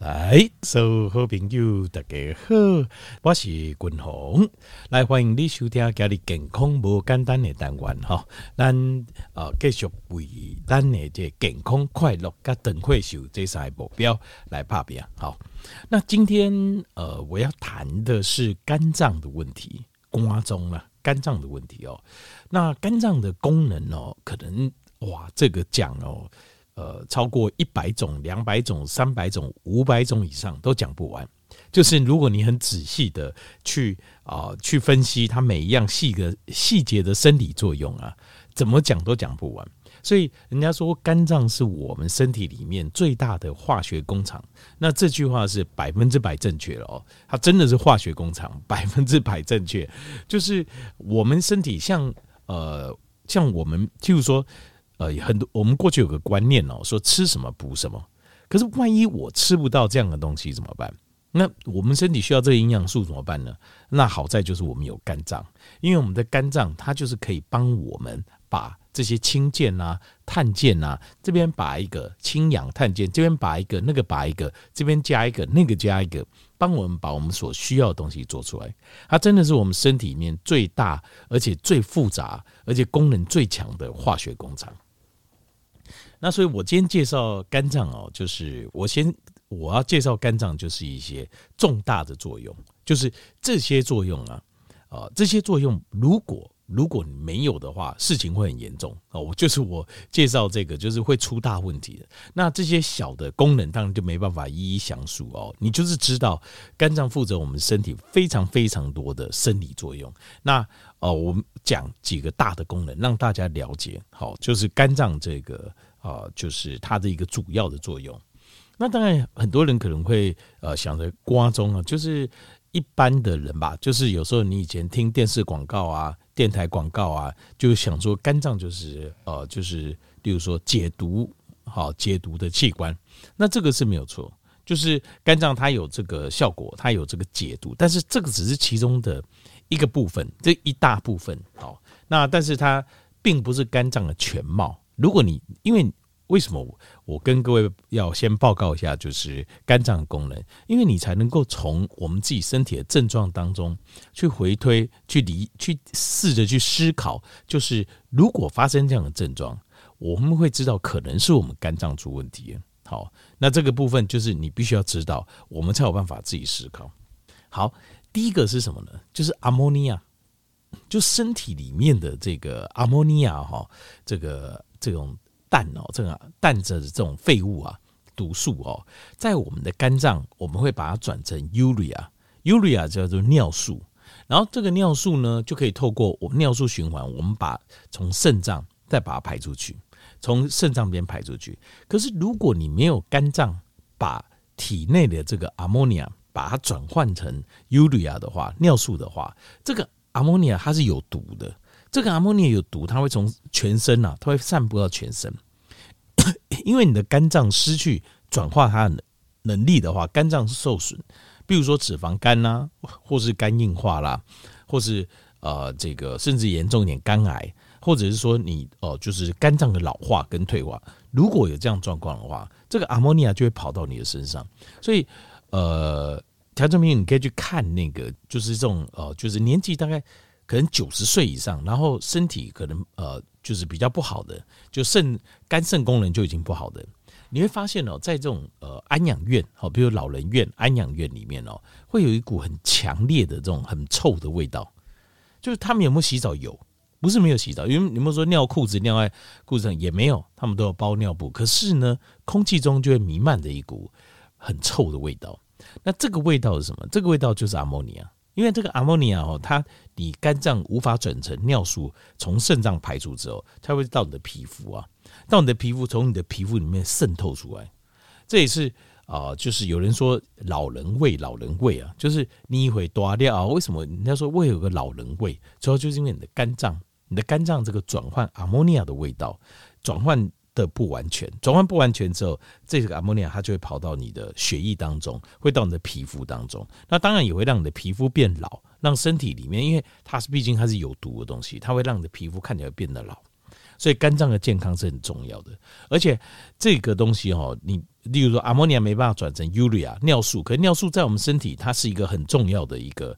来，所有好朋友大家好，我是君鸿，来欢迎你收听家里健康无简单的单元哈。咱呃继续为咱的这健康快乐跟长寿寿这三个目标来打拼。好，那今天呃我要谈的是肝脏的问题，肝脏啊，肝脏的问题哦。那肝脏的功能哦，可能哇这个讲哦。呃，超过一百种、两百种、三百种、五百种以上都讲不完。就是如果你很仔细的去啊、去分析它每一样细个细节的生理作用啊，怎么讲都讲不完。所以人家说肝脏是我们身体里面最大的化学工厂，那这句话是百分之百正确了哦。它真的是化学工厂，百分之百正确。就是我们身体像呃像我们，譬如说。呃，很多我们过去有个观念哦，说吃什么补什么。可是万一我吃不到这样的东西怎么办？那我们身体需要这个营养素怎么办呢？那好在就是我们有肝脏，因为我们的肝脏它就是可以帮我们把这些氢键啊、碳键啊，这边把一个氢氧碳键，这边把一个那个把一个，这边加一个那个加一个，帮我们把我们所需要的东西做出来。它真的是我们身体里面最大而且最复杂而且功能最强的化学工厂。那所以，我今天介绍肝脏哦，就是我先我要介绍肝脏，就是一些重大的作用，就是这些作用啊，啊，这些作用如果如果你没有的话，事情会很严重哦。我就是我介绍这个，就是会出大问题的。那这些小的功能，当然就没办法一一详述哦。你就是知道，肝脏负责我们身体非常非常多的生理作用。那哦，我们讲几个大的功能，让大家了解。好，就是肝脏这个。啊，就是它的一个主要的作用。那当然，很多人可能会呃想着瓜中啊，就是一般的人吧，就是有时候你以前听电视广告啊、电台广告啊，就想说肝脏就是呃就是，例如说解毒好解毒的器官。那这个是没有错，就是肝脏它有这个效果，它有这个解毒，但是这个只是其中的一个部分，这一大部分好。那但是它并不是肝脏的全貌。如果你因为为什么我跟各位要先报告一下，就是肝脏功能，因为你才能够从我们自己身体的症状当中去回推、去理、去试着去思考，就是如果发生这样的症状，我们会知道可能是我们肝脏出问题。好，那这个部分就是你必须要知道，我们才有办法自己思考。好，第一个是什么呢？就是阿莫尼亚，就身体里面的这个阿莫尼亚哈，这个。这种氮哦，这个氮着的这种废物啊，毒素哦，在我们的肝脏，我们会把它转成 urea，urea 叫做尿素，然后这个尿素呢，就可以透过我们尿素循环，我们把从肾脏再把它排出去，从肾脏边排出去。可是如果你没有肝脏把体内的这个 ammonia 把它转换成 urea 的话，尿素的话，这个 ammonia 它是有毒的。这个阿莫尼有毒，它会从全身啊，它会散布到全身。因为你的肝脏失去转化它的能力的话，肝脏是受损。比如说脂肪肝啦，或是肝硬化啦，或是呃这个甚至严重一点肝癌，或者是说你哦就是肝脏的老化跟退化。如果有这样状况的话，这个阿莫尼亚就会跑到你的身上。所以呃，调整明你可以去看那个，就是这种呃，就是年纪大概。可能九十岁以上，然后身体可能呃就是比较不好的，就肾肝肾功能就已经不好的，你会发现哦，在这种呃安养院，好，比如老人院、安养院里面哦，会有一股很强烈的这种很臭的味道。就是他们有没有洗澡？有，不是没有洗澡，因为你们说尿裤子尿在裤子上也没有，他们都有包尿布。可是呢，空气中就会弥漫着一股很臭的味道。那这个味道是什么？这个味道就是阿莫尼亚。因为这个阿莫尼亚哦，它你肝脏无法转成尿素，从肾脏排出之后，它会到你的皮肤啊，到你的皮肤，从你的皮肤里面渗透出来。这也是啊，就是有人说老人味，老人味啊，就是你一会多掉啊。为什么人家说胃有个老人味？主要就是因为你的肝脏，你的肝脏这个转换阿莫尼亚的味道转换。的不完全转换不完全之后，这个阿莫尼亚它就会跑到你的血液当中，会到你的皮肤当中。那当然也会让你的皮肤变老，让身体里面，因为它是毕竟它是有毒的东西，它会让你的皮肤看起来变得老。所以肝脏的健康是很重要的。而且这个东西哦，你例如说，阿莫尼亚没办法转成 urea 尿素，可是尿素在我们身体它是一个很重要的一个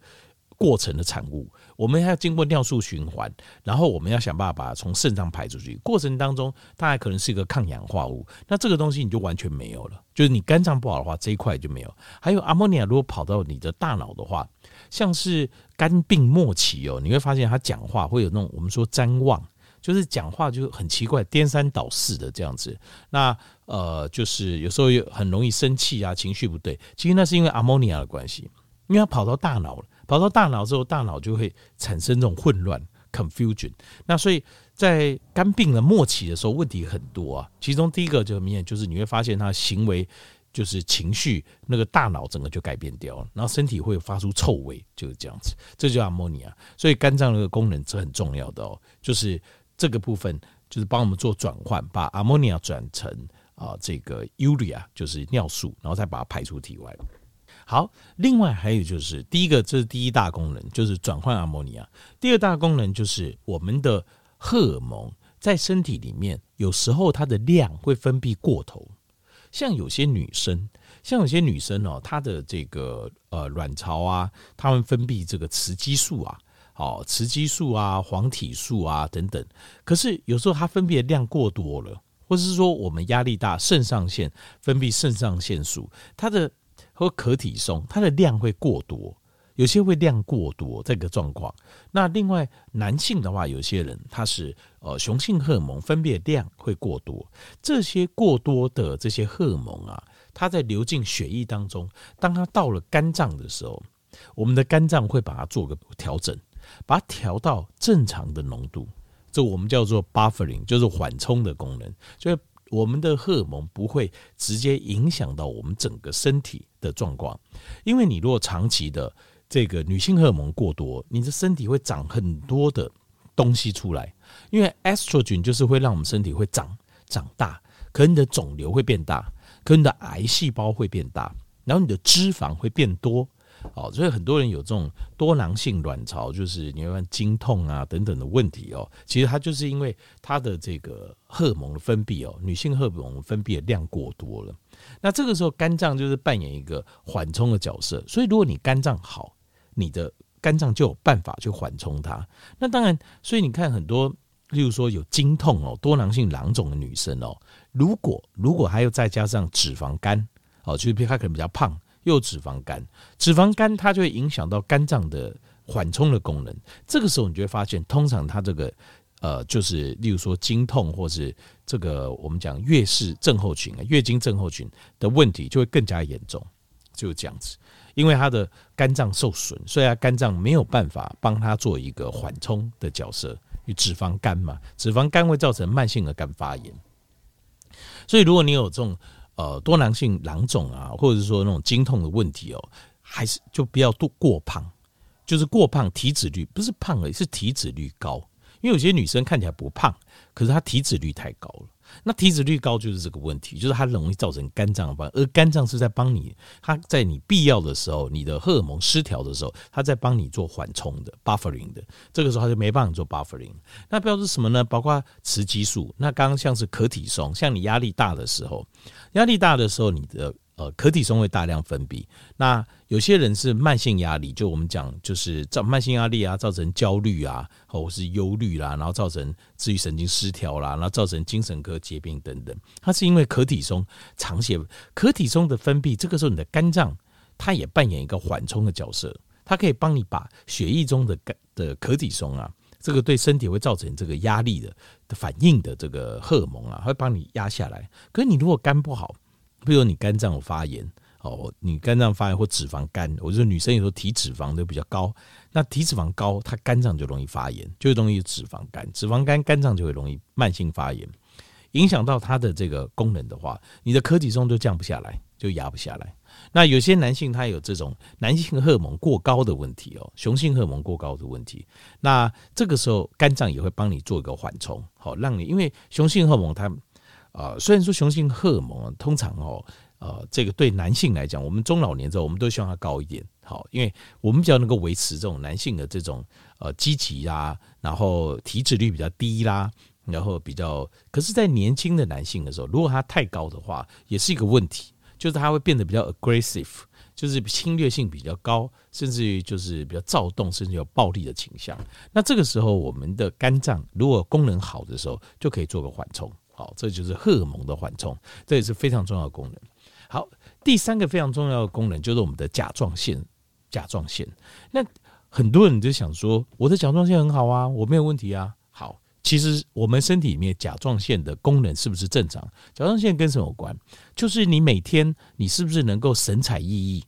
过程的产物，我们要经过尿素循环，然后我们要想办法把从肾脏排出去。过程当中，它还可能是一个抗氧化物，那这个东西你就完全没有了。就是你肝脏不好的话，这一块就没有。还有阿莫尼亚如果跑到你的大脑的话，像是肝病末期哦，你会发现他讲话会有那种我们说譫妄。就是讲话就很奇怪，颠三倒四的这样子。那呃，就是有时候又很容易生气啊，情绪不对。其实那是因为阿莫尼亚的关系，因为它跑到大脑了，跑到大脑之后，大脑就会产生这种混乱 （confusion）。那所以在肝病的末期的时候，问题很多啊。其中第一个就很明显，就是你会发现他行为就是情绪那个大脑整个就改变掉了，然后身体会发出臭味，就是这样子。这就叫阿莫尼亚。所以肝脏那个功能是很重要的哦，就是。这个部分就是帮我们做转换，把阿莫尼亚转成啊这个 urea，就是尿素，然后再把它排出体外。好，另外还有就是第一个，这是第一大功能，就是转换阿莫尼亚。第二大功能就是我们的荷尔蒙在身体里面，有时候它的量会分泌过头。像有些女生，像有些女生哦，她的这个呃卵巢啊，她们分泌这个雌激素啊。好，雌激素啊、黄体素啊等等，可是有时候它分泌的量过多了，或者是说我们压力大，肾上腺分泌肾上腺素，它的和可体松它的量会过多，有些会量过多这个状况。那另外男性的话，有些人他是呃雄性荷尔蒙分泌的量会过多，这些过多的这些荷尔蒙啊，它在流进血液当中，当它到了肝脏的时候，我们的肝脏会把它做个调整。把它调到正常的浓度，这我们叫做 buffering，就是缓冲的功能。所以我们的荷尔蒙不会直接影响到我们整个身体的状况。因为你如果长期的这个女性荷尔蒙过多，你的身体会长很多的东西出来。因为 estrogen 就是会让我们身体会长长大，可能你的肿瘤会变大，可能你的癌细胞会变大，然后你的脂肪会变多。哦，所以很多人有这种多囊性卵巢，就是你会看经痛啊等等的问题哦。其实它就是因为它的这个荷尔蒙的分泌哦，女性荷尔蒙分泌的量过多了。那这个时候肝脏就是扮演一个缓冲的角色。所以如果你肝脏好，你的肝脏就有办法去缓冲它。那当然，所以你看很多，例如说有经痛哦，多囊性囊肿的女生哦，如果如果还有再加上脂肪肝哦，就是她可能比较胖。又脂肪肝，脂肪肝它就会影响到肝脏的缓冲的功能。这个时候你就会发现，通常它这个呃，就是例如说经痛，或是这个我们讲月事症候群啊，月经症候群的问题就会更加严重，就是这样子。因为它的肝脏受损，所以它肝脏没有办法帮它做一个缓冲的角色。因为脂肪肝嘛，脂肪肝会造成慢性的肝发炎。所以如果你有这种。呃，多囊性囊肿啊，或者是说那种经痛的问题哦，还是就不要多过胖，就是过胖，体脂率不是胖而已，是体脂率高。因为有些女生看起来不胖，可是她体脂率太高了。那体脂率高就是这个问题，就是它容易造成肝脏病，而肝脏是在帮你，它在你必要的时候，你的荷尔蒙失调的时候，它在帮你做缓冲的 buffering 的，这个时候它就没办法做 buffering。那标志什么呢？包括雌激素。那刚刚像是可体松，像你压力大的时候，压力大的时候，你的。呃，可体松会大量分泌。那有些人是慢性压力，就我们讲，就是造慢性压力啊，造成焦虑啊，或是忧虑啦，然后造成自愈神经失调啦，然后造成精神科疾病等等。它是因为可体松长血，可体松的分泌，这个时候你的肝脏它也扮演一个缓冲的角色，它可以帮你把血液中的肝的可体松啊，这个对身体会造成这个压力的的反应的这个荷尔蒙啊，会帮你压下来。可是你如果肝不好，比如你肝脏有发炎哦，你肝脏发炎或脂肪肝，我觉得女生有时候体脂肪都比较高，那体脂肪高，她肝脏就容易发炎，就容易脂肪肝，脂肪肝肝脏就会容易慢性发炎，影响到它的这个功能的话，你的科体松就降不下来，就压不下来。那有些男性他有这种男性荷尔蒙过高的问题哦，雄性荷尔蒙过高的问题，那这个时候肝脏也会帮你做一个缓冲，好让你，因为雄性荷尔蒙它。啊，虽然说雄性荷尔蒙通常哦，呃，这个对男性来讲，我们中老年之后，我们都希望它高一点，好，因为我们比较能够维持这种男性的这种呃积极啊，然后体脂率比较低啦，然后比较，可是，在年轻的男性的时候，如果他太高的话，也是一个问题，就是他会变得比较 aggressive，就是侵略性比较高，甚至于就是比较躁动，甚至有暴力的倾向。那这个时候，我们的肝脏如果功能好的时候，就可以做个缓冲。好，这就是荷尔蒙的缓冲，这也是非常重要的功能。好，第三个非常重要的功能就是我们的甲状腺。甲状腺，那很多人就想说，我的甲状腺很好啊，我没有问题啊。好，其实我们身体里面甲状腺的功能是不是正常？甲状腺跟什么有关？就是你每天你是不是能够神采奕奕？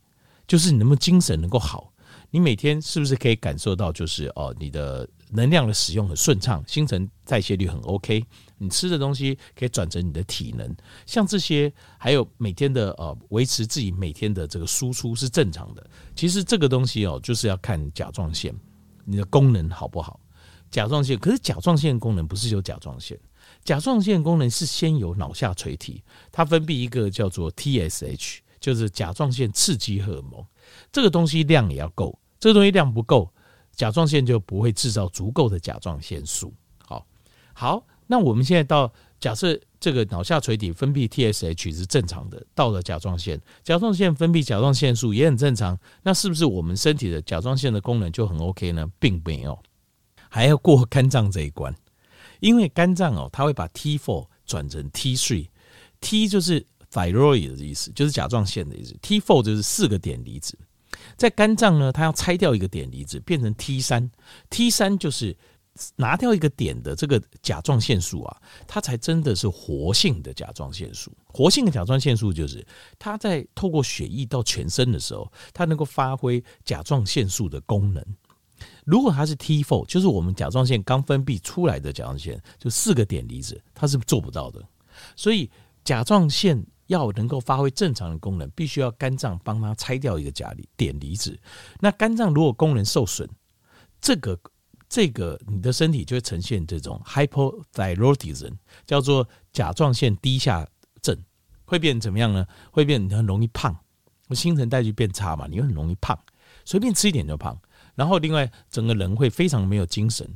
就是你能不能精神能够好？你每天是不是可以感受到，就是哦，你的能量的使用很顺畅，新陈代谢率很 OK？你吃的东西可以转成你的体能，像这些，还有每天的呃维持自己每天的这个输出是正常的。其实这个东西哦，就是要看甲状腺你的功能好不好。甲状腺，可是甲状腺功能不是有甲状腺，甲状腺功能是先有脑下垂体，它分泌一个叫做 TSH，就是甲状腺刺激荷尔蒙。这个东西量也要够，这个东西量不够，甲状腺就不会制造足够的甲状腺素。好，好。那我们现在到假设这个脑下垂体分泌 TSH 是正常的，到了甲状腺，甲状腺分泌甲状腺素也很正常，那是不是我们身体的甲状腺的功能就很 OK 呢？并没有，还要过肝脏这一关，因为肝脏哦，它会把 T4 转成 T3，T 就是 thyroid 的意思，就是甲状腺的意思，T4 就是四个碘离子，在肝脏呢，它要拆掉一个碘离子，变成 T3，T3 就是。拿掉一个点的这个甲状腺素啊，它才真的是活性的甲状腺素。活性的甲状腺素就是它在透过血液到全身的时候，它能够发挥甲状腺素的功能。如果它是 T4，就是我们甲状腺刚分泌出来的甲状腺，就四个碘离子，它是做不到的。所以甲状腺要能够发挥正常的功能，必须要肝脏帮它拆掉一个甲离碘离子。那肝脏如果功能受损，这个。这个你的身体就会呈现这种 hypothyroidism，叫做甲状腺低下症，会变怎么样呢？会变很容易胖，新陈代谢变差嘛，你很容易胖，随便吃一点就胖。然后另外整个人会非常没有精神，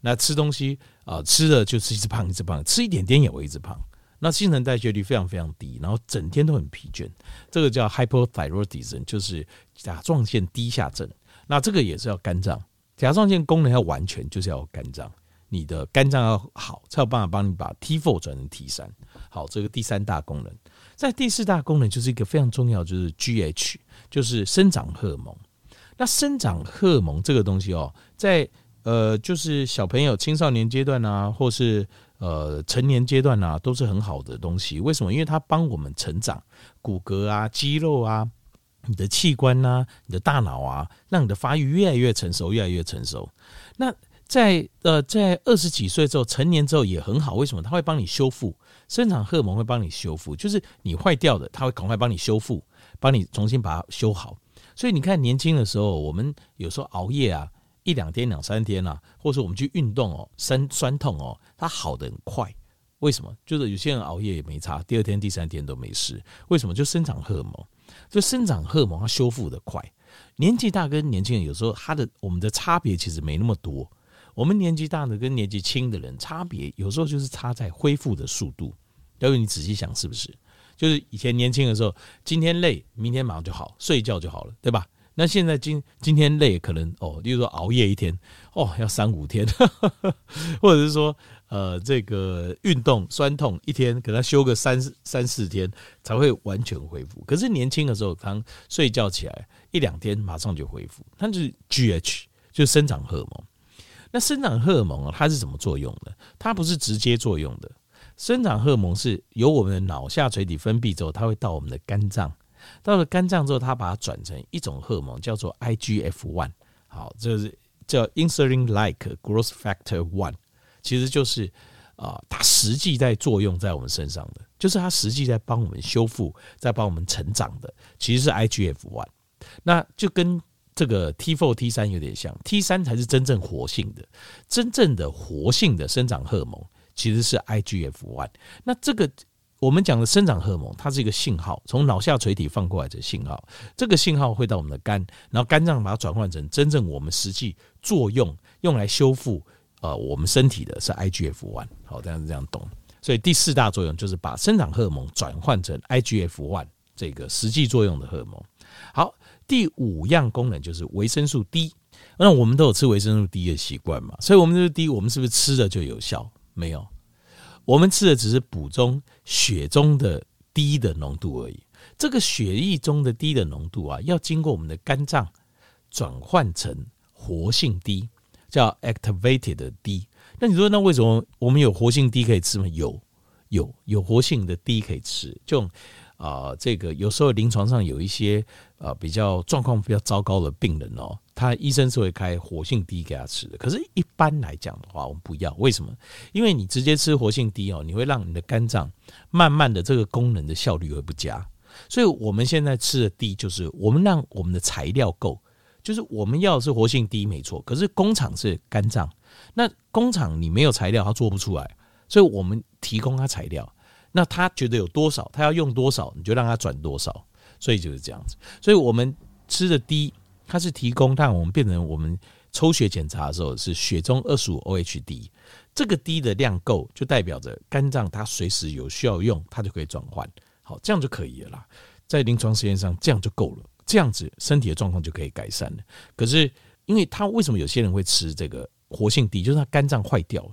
那吃东西啊、吃的就是一直胖一直胖，吃一点点也会一直胖。那新陈代谢率非常非常低，然后整天都很疲倦，这个叫 hypothyroidism，就是甲状腺低下症。那这个也是要肝脏。甲状腺功能要完全，就是要肝脏，你的肝脏要好，才有办法帮你把 T4 转成 T3。好，这个第三大功能，在第四大功能就是一个非常重要，就是 GH，就是生长荷尔蒙。那生长荷尔蒙这个东西哦，在呃，就是小朋友、青少年阶段啊，或是呃成年阶段啊，都是很好的东西。为什么？因为它帮我们成长，骨骼啊、肌肉啊。你的器官呐、你的大脑啊，让你的发育越来越成熟，越来越成熟。那在呃，在二十几岁之后，成年之后也很好。为什么？它会帮你修复，生长荷尔蒙会帮你修复，就是你坏掉的，它会赶快帮你修复，帮你重新把它修好。所以你看，年轻的时候，我们有时候熬夜啊，一两天、两三天啊，或者我们去运动哦，酸酸痛哦，它好得很快。为什么？就是有些人熬夜也没差，第二天、第三天都没事。为什么？就生长荷尔蒙。就生长荷尔蒙它修复得快，年纪大跟年轻人有时候他的我们的差别其实没那么多。我们年纪大的跟年纪轻的人差别有时候就是差在恢复的速度。要不你仔细想是不是？就是以前年轻的时候，今天累，明天马上就好，睡一觉就好了，对吧？那现在今今天累，可能哦，例如说熬夜一天，哦，要三五天，或者是说。呃，这个运动酸痛一天，给他休个三三四天才会完全恢复。可是年轻的时候，刚睡觉起来一两天，马上就恢复。它就是 GH，就是生长荷尔蒙。那生长荷尔蒙啊，它是怎么作用的？它不是直接作用的。生长荷尔蒙是由我们的脑下垂体分泌之后，它会到我们的肝脏。到了肝脏之后，它把它转成一种荷尔蒙，叫做 IGF-1。好，这是叫 Insulin-like Growth Factor One。其实就是啊，它实际在作用在我们身上的，就是它实际在帮我们修复，在帮我们成长的，其实是 IGF-1。那就跟这个 T4、T3 有点像，T3 才是真正活性的，真正的活性的生长荷尔蒙其实是 IGF-1。那这个我们讲的生长荷尔蒙，它是一个信号，从脑下垂体放过来的信号，这个信号会到我们的肝，然后肝脏把它转换成真正我们实际作用，用来修复。呃我们身体的是 IGF one，好，这样子这样懂。所以第四大作用就是把生长荷尔蒙转换成 IGF one 这个实际作用的荷尔蒙。好，第五样功能就是维生素 D。那我们都有吃维生素 D 的习惯嘛？所以我们这个 D，我们是不是吃了就有效？没有，我们吃的只是补充血中的 D 的浓度而已。这个血液中的 D 的浓度啊，要经过我们的肝脏转换成活性 D，叫 activated D。那你说，那为什么我们有活性 D 可以吃吗？有，有，有活性的 D 可以吃。就啊、这个有时候临床上有一些呃比较状况比较糟糕的病人哦，他医生是会开活性 D 给他吃的。可是，一般来讲的话，我们不要。为什么？因为你直接吃活性 D 哦，你会让你的肝脏慢慢的这个功能的效率会不佳。所以我们现在吃的 D 就是我们让我们的材料够，就是我们要的是活性低没错，可是工厂是肝脏。那工厂你没有材料，他做不出来，所以我们提供他材料。那他觉得有多少，他要用多少，你就让他转多少。所以就是这样子。所以我们吃的低它是提供，但我们变成我们抽血检查的时候是血中二十五 OHD，这个低的量够，就代表着肝脏它随时有需要用，它就可以转换。好，这样就可以了啦。在临床实验上，这样就够了，这样子身体的状况就可以改善了。可是，因为他为什么有些人会吃这个？活性低就是他肝脏坏掉了，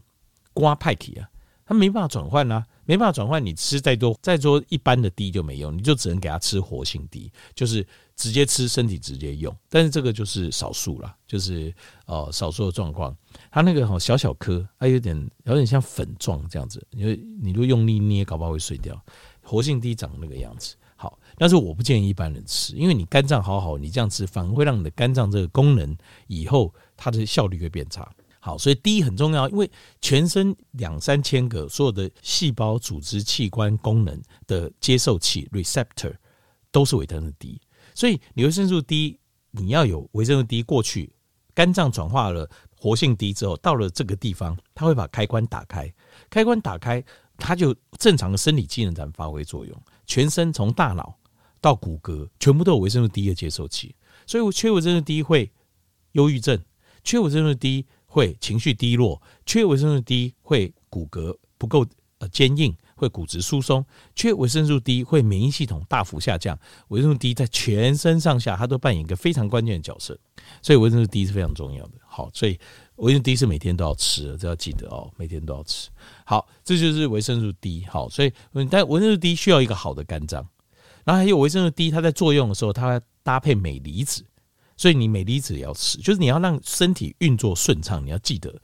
刮派体啊，他没办法转换啊，没办法转换，你吃再多再多一般的 D 就没用，你就只能给他吃活性 D，就是直接吃身体直接用。但是这个就是少数啦，就是呃少数的状况，它那个好小小颗，它有点有点像粉状这样子，因为你如果用力捏，搞不好会碎掉。活性 D 长那个样子，但是我不建议一般人吃，因为你肝脏好好，你这样吃反而会让你的肝脏这个功能以后它的效率会变差。好，所以第一很重要，因为全身两三千个所有的细胞、组织、器官功能的接受器 （receptor） 都是维生素 D。所以你维生素 D，你要有维生素 D 过去，肝脏转化了活性 D 之后，到了这个地方，它会把开关打开，开关打开，它就正常的生理机能才能发挥作用。全身从大脑到骨骼，全部都有维生素 D 的接受器，所以缺维生素 D 会忧郁症，缺维生素 D。会情绪低落，缺维生素 D 会骨骼不够呃坚硬，会骨质疏松；缺维生素 D 会免疫系统大幅下降。维生素 D 在全身上下，它都扮演一个非常关键的角色，所以维生素 D 是非常重要的。好，所以维生素 D 是每天都要吃的，这要记得哦，每天都要吃。好，这就是维生素 D。好，所以但维生素 D 需要一个好的肝脏，然后还有维生素 D，它在作用的时候，它搭配镁离子。所以你镁离子也要吃，就是你要让身体运作顺畅。你要记得，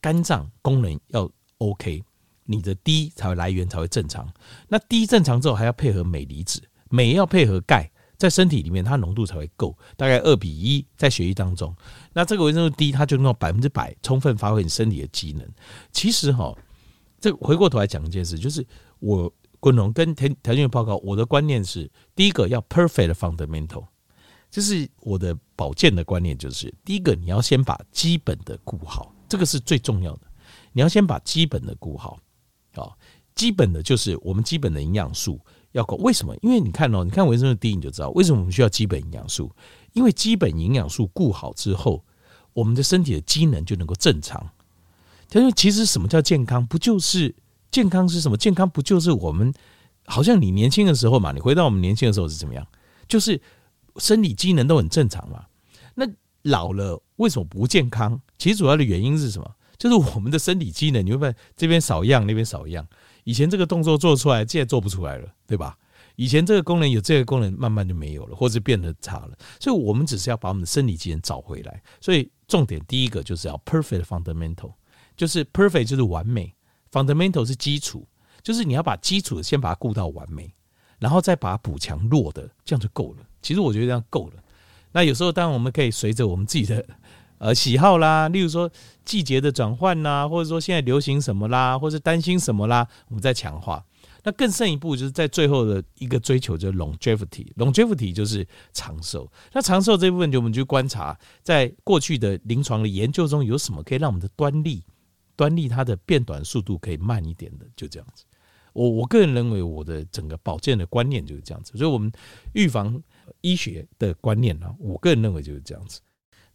肝脏功能要 OK，你的 D 才会来源才会正常。那 D 正常之后，还要配合镁离子，镁要配合钙，在身体里面它浓度才会够，大概二比一在血液当中。那这个维生素 D 它就能够百分之百充分发挥你身体的机能。其实哈，这回过头来讲一件事，就是我滚龙跟田条件报告，我的观念是，第一个要 perfect fundamental。就是我的保健的观念，就是第一个，你要先把基本的顾好，这个是最重要的。你要先把基本的顾好，啊，基本的就是我们基本的营养素要够。为什么？因为你看哦，你看维生素 D，你就知道为什么我们需要基本营养素。因为基本营养素顾好之后，我们的身体的机能就能够正常。他说，其实什么叫健康？不就是健康是什么？健康不就是我们好像你年轻的时候嘛？你回到我们年轻的时候是怎么样？就是。生理机能都很正常嘛，那老了为什么不健康？其实主要的原因是什么？就是我们的身体机能，你会发现这边少一样，那边少一样。以前这个动作做出来，现在做不出来了，对吧？以前这个功能有这个功能，慢慢就没有了，或者变得差了。所以我们只是要把我们的生理机能找回来。所以重点第一个就是要 perfect fundamental，就是 perfect 就是完美，fundamental 是基础，就是你要把基础的先把它顾到完美。然后再把它补强弱的，这样就够了。其实我觉得这样够了。那有时候当然我们可以随着我们自己的呃喜好啦，例如说季节的转换啦，或者说现在流行什么啦，或者担心什么啦，我们再强化。那更胜一步就是在最后的一个追求就是 longevity，longevity 就是长寿。那长寿这部分就我们去观察，在过去的临床的研究中有什么可以让我们的端粒端粒它的变短速度可以慢一点的，就这样子。我我个人认为，我的整个保健的观念就是这样子，所以，我们预防医学的观念呢，我个人认为就是这样子。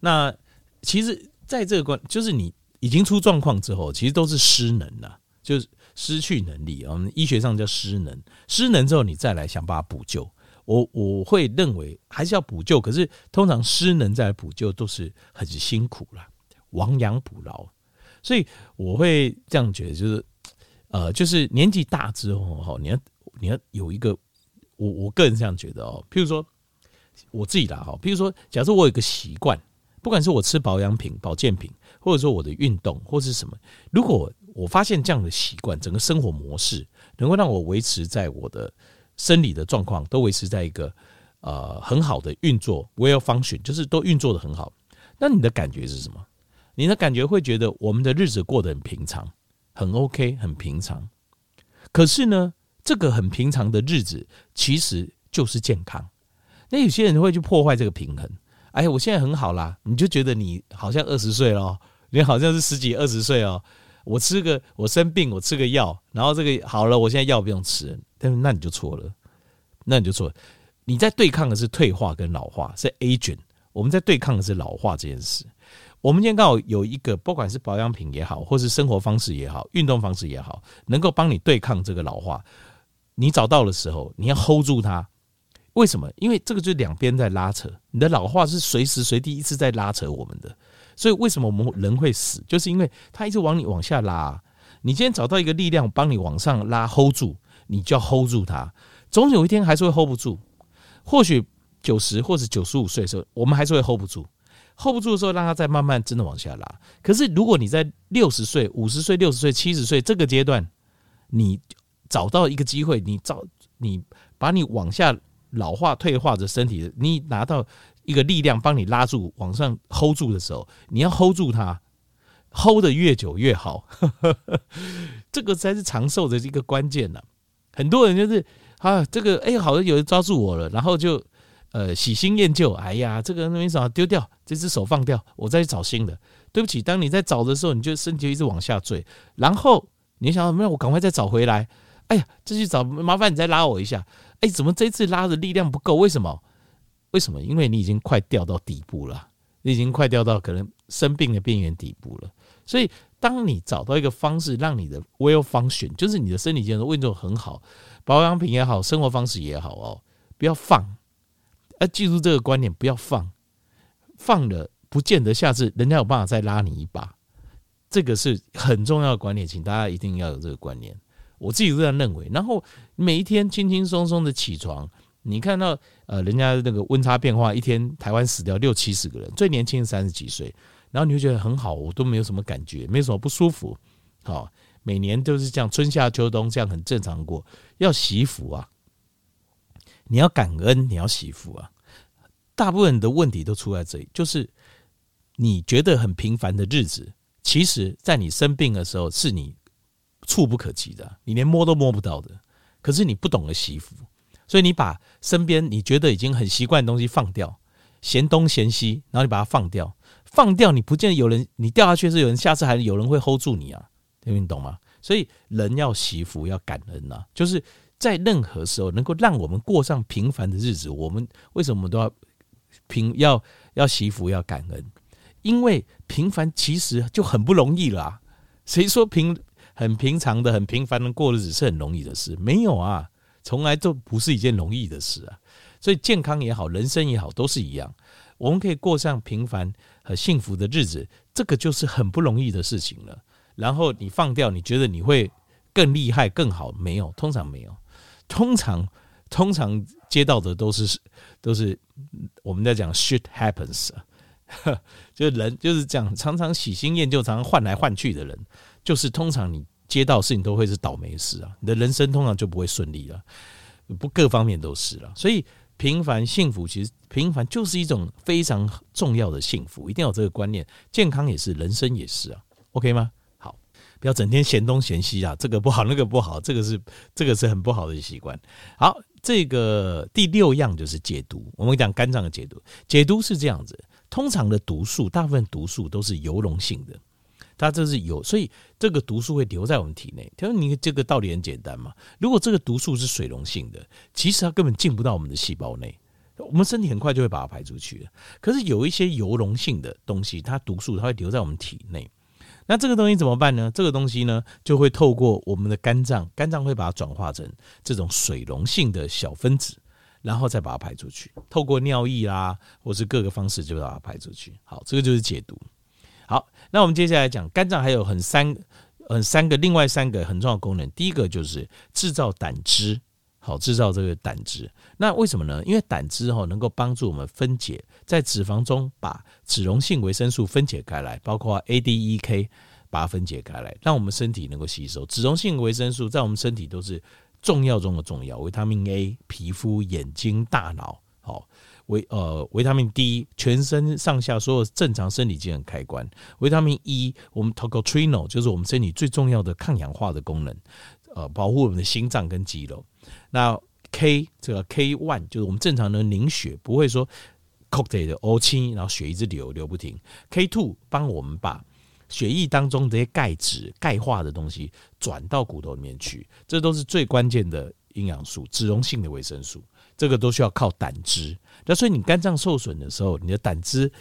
那其实，在这个观，就是你已经出状况之后，其实都是失能了，就是失去能力。我们医学上叫失能，失能之后你再来想办法补救。我我会认为还是要补救，可是通常失能再补救都是很辛苦了，亡羊补牢。所以我会这样觉得，就是呃，就是年纪大之后哈，你要你要有一个，我我个人这样觉得哦，譬如说我自己啦哈，譬如说，假设我有一个习惯，不管是我吃保养品、保健品，或者说我的运动或是什么，如果我发现这样的习惯，整个生活模式能够让我维持在我的。生理的状况都维持在一个呃很好的运作，well function，就是都运作的很好。那你的感觉是什么？你的感觉会觉得我们的日子过得很平常，很 OK，很平常。可是呢，这个很平常的日子其实就是健康。那有些人会去破坏这个平衡。哎，我现在很好啦，你就觉得你好像二十岁了，你好像是十几二十岁哦。我吃个我生病，我吃个药，然后这个好了，我现在药不用吃。但是那你就错了，那你就错了。你在对抗的是退化跟老化，是 aging。我们在对抗的是老化这件事。我们今天刚好有一个，不管是保养品也好，或是生活方式也好，运动方式也好，能够帮你对抗这个老化。你找到的时候，你要 hold 住它。为什么？因为这个就是两边在拉扯。你的老化是随时随地一直在拉扯我们的。所以为什么我们人会死，就是因为他一直往你往下拉。你今天找到一个力量帮你往上拉，hold 住，你就要 hold 住它。总有一天还是会 hold 不住。或许九十或者九十五岁的时候，我们还是会 hold 不住。Hold 不住的时候，让它再慢慢真的往下拉。可是如果你在六十岁、五十岁、六十岁、七十岁这个阶段，你找到一个机会，你找你把你往下老化、退化的身体，你拿到。一个力量帮你拉住，往上 hold 住的时候，你要 hold 住它，hold 得越久越好，这个才是长寿的一个关键呢。很多人就是啊，这个哎，好像有人抓住我了，然后就呃喜新厌旧，哎呀，这个没啥，丢掉这只手放掉，我再去找新的。对不起，当你在找的时候，你就身体就一直往下坠，然后你想，没有我赶快再找回来。哎呀，这去找，麻烦你再拉我一下。哎，怎么这次拉的力量不够？为什么？为什么？因为你已经快掉到底部了，你已经快掉到可能生病的边缘底部了。所以，当你找到一个方式，让你的 well function，就是你的身体健康运作很好，保养品也好，生活方式也好哦，不要放。要记住这个观念，不要放，放了不见得下次人家有办法再拉你一把。这个是很重要的观念，请大家一定要有这个观念。我自己这样认为。然后每一天轻轻松松的起床。你看到呃，人家那个温差变化，一天台湾死掉六七十个人，最年轻三十几岁，然后你会觉得很好，我都没有什么感觉，没什么不舒服，好，每年都是这样，春夏秋冬这样很正常过，要惜福啊，你要感恩，你要惜福啊，大部分的问题都出在这里，就是你觉得很平凡的日子，其实在你生病的时候是你触不可及的，你连摸都摸不到的，可是你不懂得惜福。所以你把身边你觉得已经很习惯的东西放掉，嫌东嫌西，然后你把它放掉，放掉你不见得有人，你掉下去是有人，下次还有人会 hold 住你啊，你懂吗？所以人要惜福，要感恩呐，就是在任何时候能够让我们过上平凡的日子，我们为什么都要平要要惜福要感恩？因为平凡其实就很不容易啦。谁说平很平常的很平凡的过日子是很容易的事？没有啊。从来都不是一件容易的事啊，所以健康也好，人生也好，都是一样。我们可以过上平凡和幸福的日子，这个就是很不容易的事情了。然后你放掉，你觉得你会更厉害、更好？没有，通常没有。通常，通常接到的都是都是我们在讲 shit happens，就是人就是讲常常喜新厌旧、常常换来换去的人，就是通常你。接到事情都会是倒霉事啊，你的人生通常就不会顺利了，不各方面都是了。所以平凡幸福，其实平凡就是一种非常重要的幸福，一定要有这个观念。健康也是，人生也是啊，OK 吗？不要整天嫌东嫌西啊，这个不好，那个不好，这个是这个是很不好的习惯。好，这个第六样就是解毒。我们讲肝脏的解毒，解毒是这样子，通常的毒素，大部分毒素都是油溶性的。它这是有，所以这个毒素会留在我们体内。他说：“你这个道理很简单嘛。如果这个毒素是水溶性的，其实它根本进不到我们的细胞内，我们身体很快就会把它排出去。可是有一些油溶性的东西，它毒素它会留在我们体内。那这个东西怎么办呢？这个东西呢，就会透过我们的肝脏，肝脏会把它转化成这种水溶性的小分子，然后再把它排出去，透过尿液啦，或是各个方式就把它排出去。好，这个就是解毒。好，那我们接下来讲肝脏还有很三很三个另外三个很重要的功能，第一个就是制造胆汁。好，制造这个胆汁，那为什么呢？因为胆汁哈能够帮助我们分解，在脂肪中把脂溶性维生素分解开来，包括 A、D、E、K，把它分解开来，让我们身体能够吸收。脂溶性维生素在我们身体都是重要中的重要，维他命 A，皮肤、眼睛、大脑，好维呃维他命 D，全身上下所有正常生理机能开关。维他命 E，我们 t o c o t r i n o 就是我们身体最重要的抗氧化的功能，呃，保护我们的心脏跟肌肉。那 K 这个 K one 就是我们正常的凝血，不会说 cocktail 的 O 清，然后血一直流流不停。K two 帮我们把血液当中这些钙质钙化的东西转到骨头里面去，这都是最关键的营养素，脂溶性的维生素，这个都需要靠胆汁。那所以你肝脏受损的时候，你的胆汁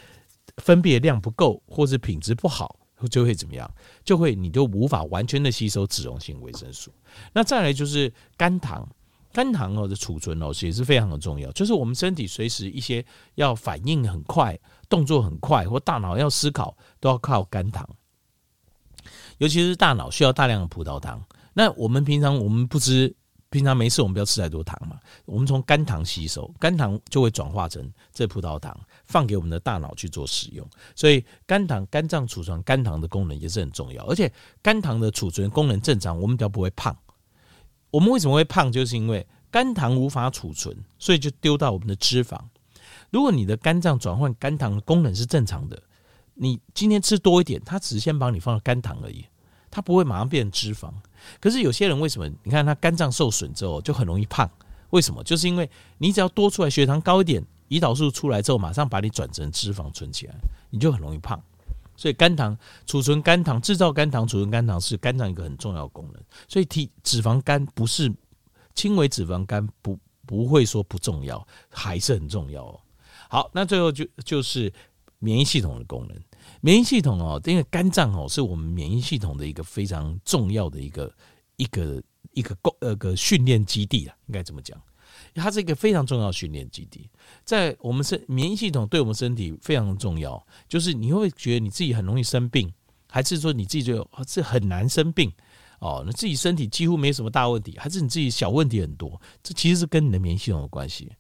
分泌量不够，或是品质不好，就会怎么样？就会你就无法完全的吸收脂溶性维生素。那再来就是肝糖。肝糖哦的储存哦也是非常的重要，就是我们身体随时一些要反应很快、动作很快或大脑要思考，都要靠肝糖。尤其是大脑需要大量的葡萄糖。那我们平常我们不知，平常没事我们不要吃太多糖嘛。我们从肝糖吸收，肝糖就会转化成这葡萄糖，放给我们的大脑去做使用。所以肝糖、肝脏储存肝糖的功能也是很重要。而且肝糖的储存功能正常，我们比较不会胖。我们为什么会胖？就是因为肝糖无法储存，所以就丢到我们的脂肪。如果你的肝脏转换肝糖的功能是正常的，你今天吃多一点，它只是先把你放到肝糖而已，它不会马上变成脂肪。可是有些人为什么？你看他肝脏受损之后就很容易胖，为什么？就是因为你只要多出来血糖高一点，胰岛素出来之后，马上把你转成脂肪存起来，你就很容易胖。所以肝糖储存肝糖制造肝糖储存肝糖是肝脏一个很重要的功能。所以体脂肪肝不是轻微脂肪肝不不会说不重要，还是很重要哦。好，那最后就就是免疫系统的功能。免疫系统哦，因为肝脏哦是我们免疫系统的一个非常重要的一个一个一个工呃个训练基地啊，应该怎么讲？它是一个非常重要的训练基地，在我们身免疫系统对我们身体非常重要。就是你会觉得你自己很容易生病，还是说你自己觉得是很难生病哦？你自己身体几乎没什么大问题，还是你自己小问题很多？这其实是跟你的免疫系统有关系。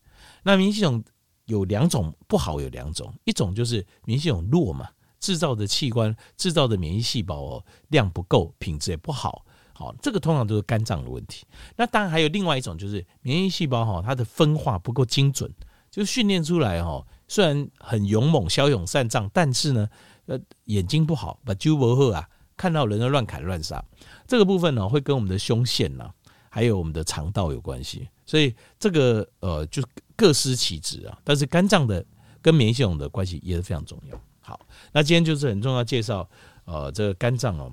那免疫系统有两种不好，有两种，一种就是免疫系统弱嘛，制造的器官制造的免疫细胞哦量不够，品质也不好。好，这个通常都是肝脏的问题。那当然还有另外一种，就是免疫细胞哈，它的分化不够精准，就训练出来哈，虽然很勇猛、骁勇善战，但是呢，呃，眼睛不好，把揪不好啊，看到人就乱砍乱杀。这个部分呢，会跟我们的胸腺呐，还有我们的肠道有关系。所以这个呃，就各司其职啊。但是肝脏的跟免疫系统的关系也是非常重要。好，那今天就是很重要介绍呃，这个肝脏哦。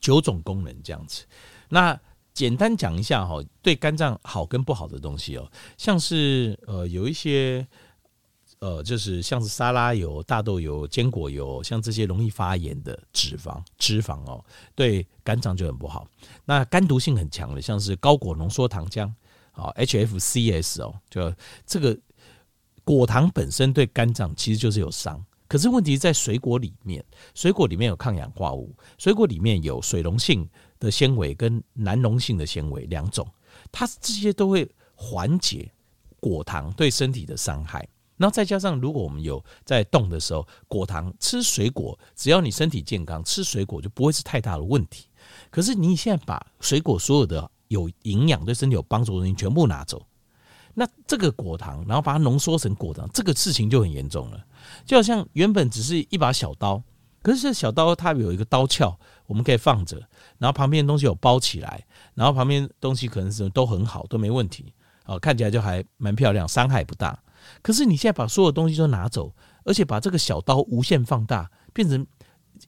九种功能这样子，那简单讲一下哈，对肝脏好跟不好的东西哦，像是呃有一些呃就是像是沙拉油、大豆油、坚果油，像这些容易发炎的脂肪脂肪哦，对肝脏就很不好。那肝毒性很强的，像是高果浓缩糖浆啊，HFCS 哦，就这个果糖本身对肝脏其实就是有伤。可是问题在水果里面，水果里面有抗氧化物，水果里面有水溶性的纤维跟难溶性的纤维两种，它这些都会缓解果糖对身体的伤害。然后再加上，如果我们有在动的时候，果糖吃水果，只要你身体健康，吃水果就不会是太大的问题。可是你现在把水果所有的有营养、对身体有帮助的东西全部拿走。那这个果糖，然后把它浓缩成果糖，这个事情就很严重了。就好像原本只是一把小刀，可是这小刀它有一个刀鞘，我们可以放着，然后旁边的东西有包起来，然后旁边东西可能是都很好，都没问题，哦，看起来就还蛮漂亮，伤害不大。可是你现在把所有东西都拿走，而且把这个小刀无限放大，变成。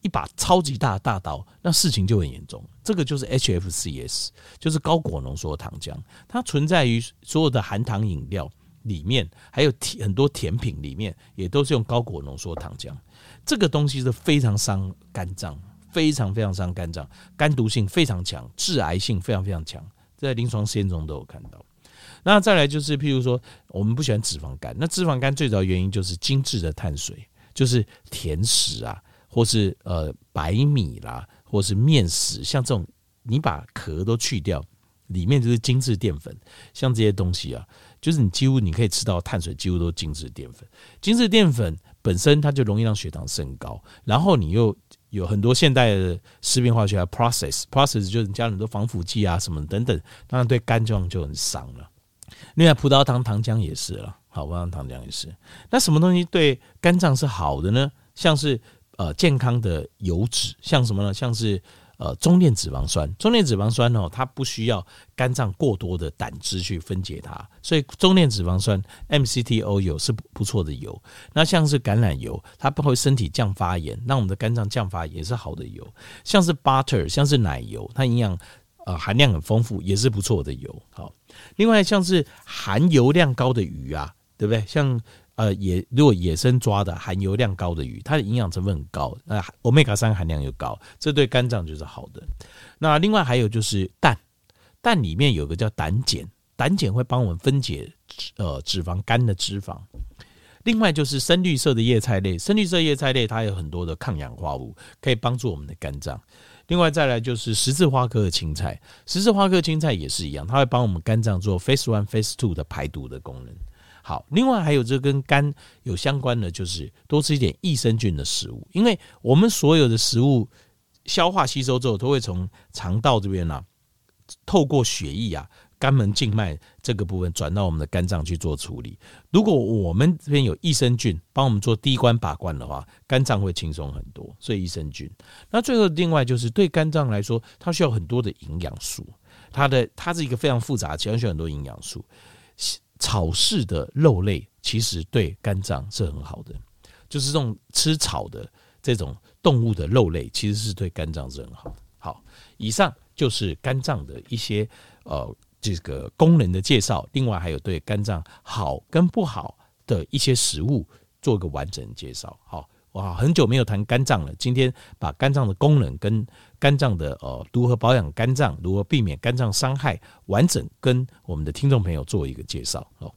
一把超级大的大刀，那事情就很严重。这个就是 HFCS，就是高果浓缩糖浆，它存在于所有的含糖饮料里面，还有甜很多甜品里面，也都是用高果浓缩糖浆。这个东西是非常伤肝脏，非常非常伤肝脏，肝毒性非常强，致癌性非常非常强，在临床实验中都有看到。那再来就是，譬如说，我们不喜欢脂肪肝，那脂肪肝最早原因就是精致的碳水，就是甜食啊，或是呃白米啦，或是面食，像这种你把壳都去掉，里面就是精致淀粉，像这些东西啊，就是你几乎你可以吃到碳水，几乎都是精致淀粉。精致淀粉本身它就容易让血糖升高，然后你又有很多现代的食品化学啊，process process 就是加很多防腐剂啊什么等等，当然对肝脏就很伤了。另外，葡萄糖糖浆也是了，好，葡萄糖糖浆也是。那什么东西对肝脏是好的呢？像是呃健康的油脂，像什么呢？像是呃中链脂肪酸。中链脂肪酸哦，它不需要肝脏过多的胆汁去分解它，所以中链脂肪酸 MCTO 油是不错的油。那像是橄榄油，它不会身体降发炎，让我们的肝脏降发也是好的油。像是 butter，像是奶油，它营养。呃，含量很丰富，也是不错的油。好，另外像是含油量高的鱼啊，对不对？像呃野如果野生抓的含油量高的鱼，它的营养成分很高，呃，Omega 三含量又高，这对肝脏就是好的。那另外还有就是蛋，蛋里面有个叫胆碱，胆碱会帮我们分解呃脂肪肝的脂肪。另外就是深绿色的叶菜类，深绿色叶菜类它有很多的抗氧化物，可以帮助我们的肝脏。另外再来就是十字花科的青菜，十字花科青菜也是一样，它会帮我们肝脏做 Phase One、Phase Two 的排毒的功能。好，另外还有这跟肝有相关的，就是多吃一点益生菌的食物，因为我们所有的食物消化吸收之后，都会从肠道这边啊，透过血液啊。肝门静脉这个部分转到我们的肝脏去做处理。如果我们这边有益生菌帮我们做第一关把关的话，肝脏会轻松很多。所以益生菌，那最后另外就是对肝脏来说，它需要很多的营养素。它的它是一个非常复杂，其实需要很多营养素。草式的肉类其实对肝脏是很好的，就是这种吃草的这种动物的肉类，其实是对肝脏是很好的。好，以上就是肝脏的一些呃。这个功能的介绍，另外还有对肝脏好跟不好的一些食物做个完整介绍。好，哇，很久没有谈肝脏了，今天把肝脏的功能跟肝脏的哦如何保养肝脏，如何避免肝脏伤害，完整跟我们的听众朋友做一个介绍。哦。